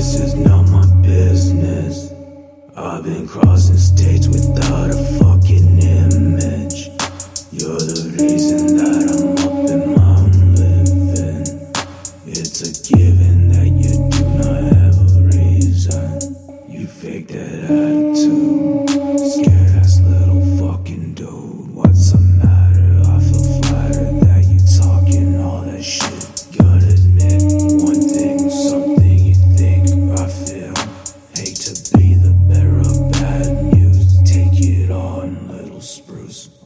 This is not my business. I've been crossing states without a fucking image. You're the reason that I'm up and I'm living. It's a given that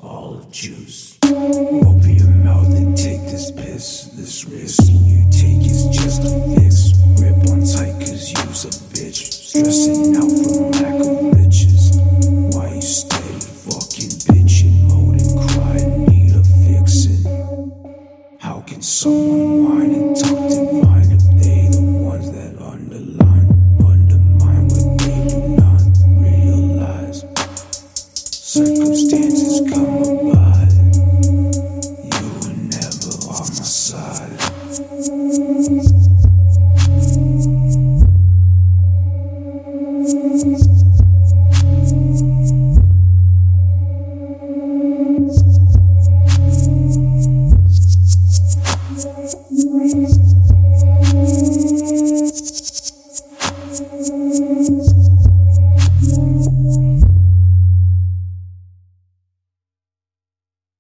olive juice. Open your mouth and take this piss, this risk you take is just a fix. Rip on tight cause you's a bitch. Stressing out from lack of riches. Why you steady fucking bitching, moaning, crying, need a fixin'? How can someone whine and talk divine if they the ones that underline, undermine what they do not realize? Circumstances. side.